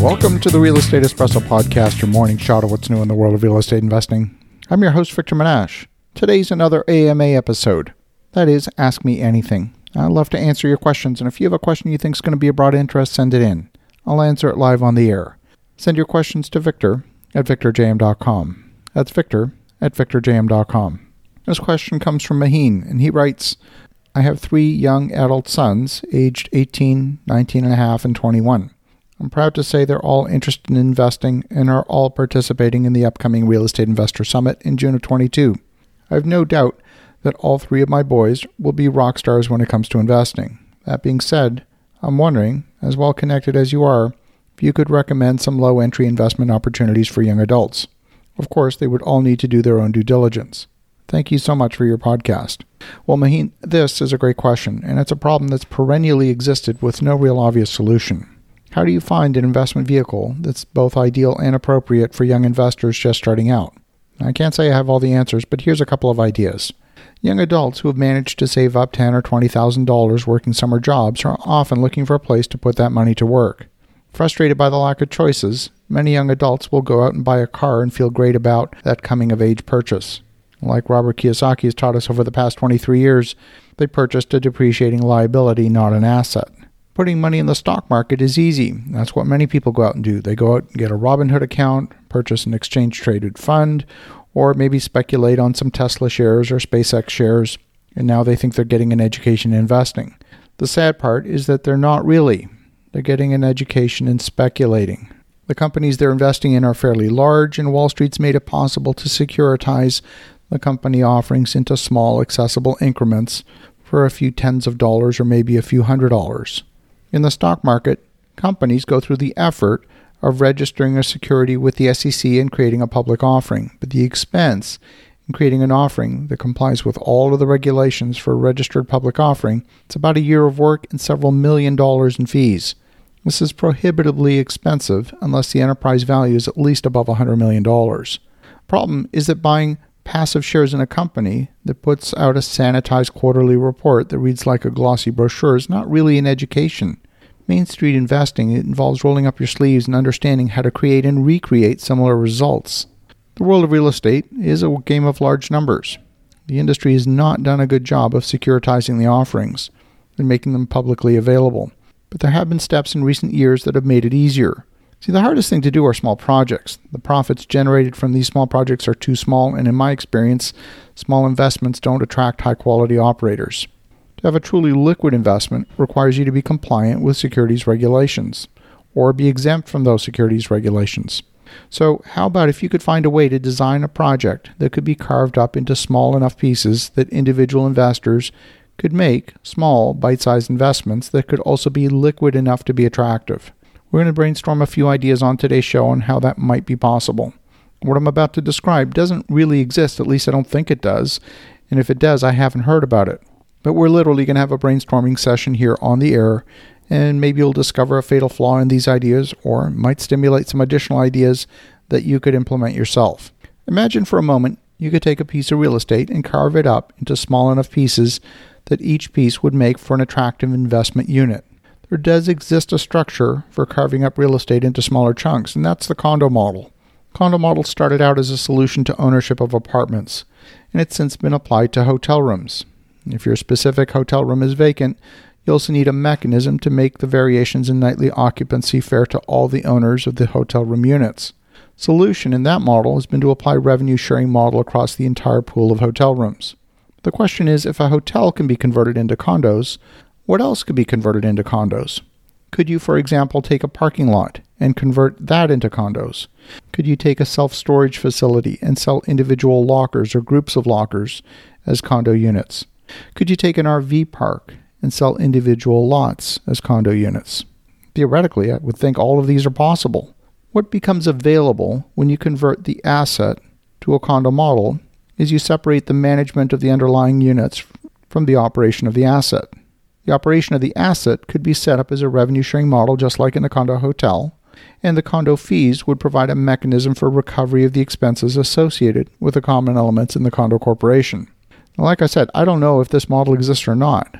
Welcome to the Real Estate Espresso Podcast, your morning shot of what's new in the world of real estate investing. I'm your host, Victor Menasce. Today's another AMA episode. That is, Ask Me Anything. I'd love to answer your questions, and if you have a question you think is going to be of broad interest, send it in. I'll answer it live on the air. Send your questions to Victor at victorjm.com. That's Victor at victorjm.com. This question comes from Mahin, and he writes I have three young adult sons, aged 18, 19 and a half, and 21. I'm proud to say they're all interested in investing and are all participating in the upcoming Real Estate Investor Summit in June of 22. I have no doubt that all three of my boys will be rock stars when it comes to investing. That being said, I'm wondering, as well connected as you are, if you could recommend some low entry investment opportunities for young adults. Of course, they would all need to do their own due diligence. Thank you so much for your podcast. Well, Maheen, this is a great question, and it's a problem that's perennially existed with no real obvious solution. How do you find an investment vehicle that's both ideal and appropriate for young investors just starting out? I can't say I have all the answers, but here's a couple of ideas. Young adults who have managed to save up ten or twenty thousand dollars working summer jobs are often looking for a place to put that money to work. Frustrated by the lack of choices, many young adults will go out and buy a car and feel great about that coming of age purchase. Like Robert Kiyosaki has taught us over the past 23 years, they purchased a depreciating liability, not an asset. Putting money in the stock market is easy. That's what many people go out and do. They go out and get a Robinhood account, purchase an exchange traded fund, or maybe speculate on some Tesla shares or SpaceX shares, and now they think they're getting an education in investing. The sad part is that they're not really. They're getting an education in speculating. The companies they're investing in are fairly large, and Wall Street's made it possible to securitize the company offerings into small, accessible increments for a few tens of dollars or maybe a few hundred dollars. In the stock market, companies go through the effort of registering a security with the SEC and creating a public offering, but the expense in creating an offering that complies with all of the regulations for a registered public offering, it's about a year of work and several million dollars in fees. This is prohibitively expensive unless the enterprise value is at least above $100 million. Problem is that buying passive shares in a company that puts out a sanitized quarterly report that reads like a glossy brochure is not really an education. Main Street investing involves rolling up your sleeves and understanding how to create and recreate similar results. The world of real estate is a game of large numbers. The industry has not done a good job of securitizing the offerings and making them publicly available, but there have been steps in recent years that have made it easier. See, the hardest thing to do are small projects. The profits generated from these small projects are too small, and in my experience, small investments don't attract high quality operators. To have a truly liquid investment requires you to be compliant with securities regulations or be exempt from those securities regulations. So, how about if you could find a way to design a project that could be carved up into small enough pieces that individual investors could make small, bite sized investments that could also be liquid enough to be attractive? We're going to brainstorm a few ideas on today's show on how that might be possible. What I'm about to describe doesn't really exist, at least I don't think it does, and if it does, I haven't heard about it. But we're literally going to have a brainstorming session here on the air, and maybe you'll discover a fatal flaw in these ideas or might stimulate some additional ideas that you could implement yourself. Imagine for a moment you could take a piece of real estate and carve it up into small enough pieces that each piece would make for an attractive investment unit. There does exist a structure for carving up real estate into smaller chunks, and that's the condo model. Condo model started out as a solution to ownership of apartments, and it's since been applied to hotel rooms. If your specific hotel room is vacant, you also need a mechanism to make the variations in nightly occupancy fair to all the owners of the hotel room units. Solution in that model has been to apply revenue sharing model across the entire pool of hotel rooms. The question is if a hotel can be converted into condos, what else could be converted into condos? Could you, for example, take a parking lot and convert that into condos? Could you take a self storage facility and sell individual lockers or groups of lockers as condo units? Could you take an RV park and sell individual lots as condo units? Theoretically, I would think all of these are possible. What becomes available when you convert the asset to a condo model is you separate the management of the underlying units from the operation of the asset. The operation of the asset could be set up as a revenue sharing model, just like in a condo hotel, and the condo fees would provide a mechanism for recovery of the expenses associated with the common elements in the condo corporation. Like I said, I don't know if this model exists or not,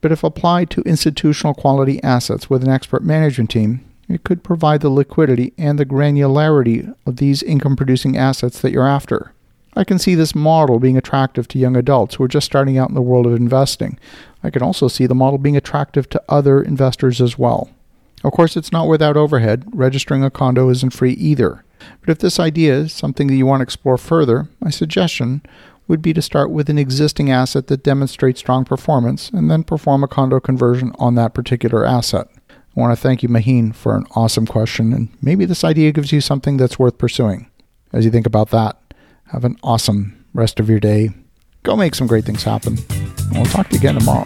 but if applied to institutional quality assets with an expert management team, It could provide the liquidity and the granularity of these income producing assets that you're after. I can see this model being attractive to young adults who are just starting out in the world of investing. I can also see the model being attractive to other investors as well. Of course, it's not without overhead. Registering a condo isn't free either. But if this idea is something that you want to explore further, my suggestion would be to start with an existing asset that demonstrates strong performance and then perform a condo conversion on that particular asset. I want to thank you, Maheen, for an awesome question, and maybe this idea gives you something that's worth pursuing. As you think about that, have an awesome rest of your day. Go make some great things happen. We'll talk to you again tomorrow.